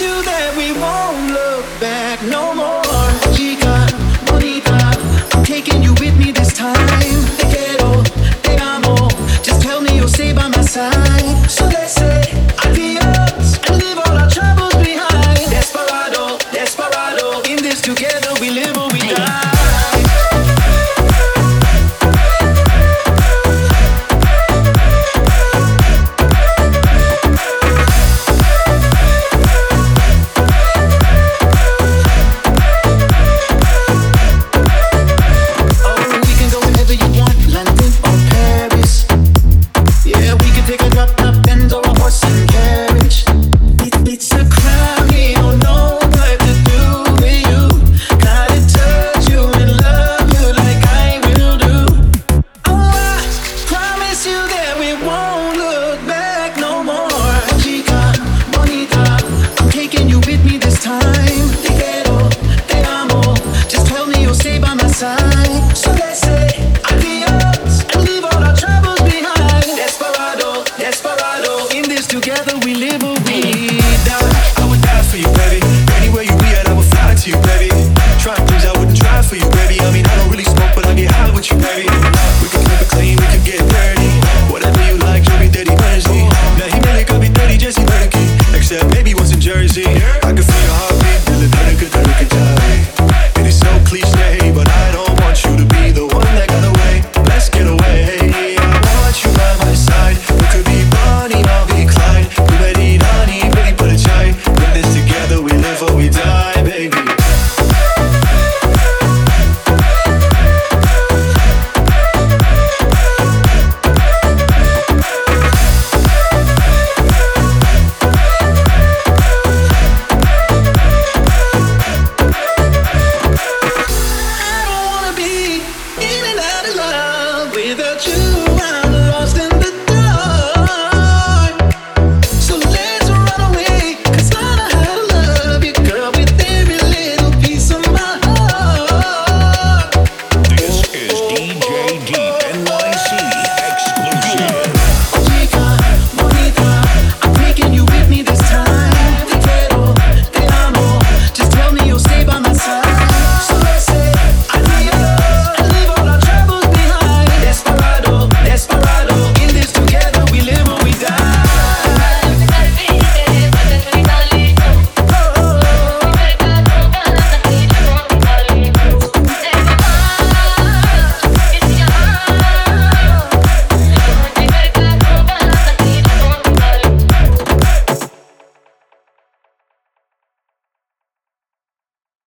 you that we won't look back no more. emotion. Together we live Without you.